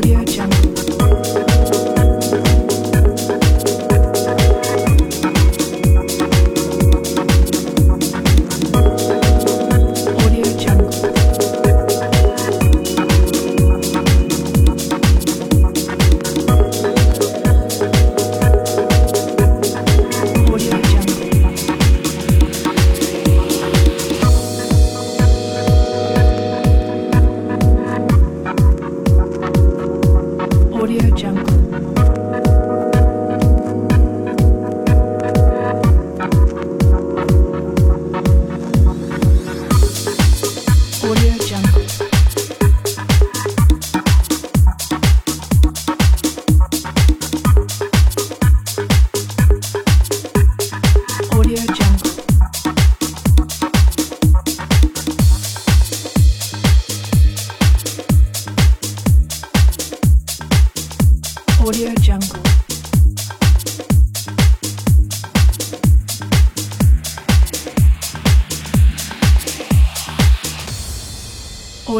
audio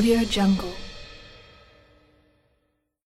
Audio Jungle.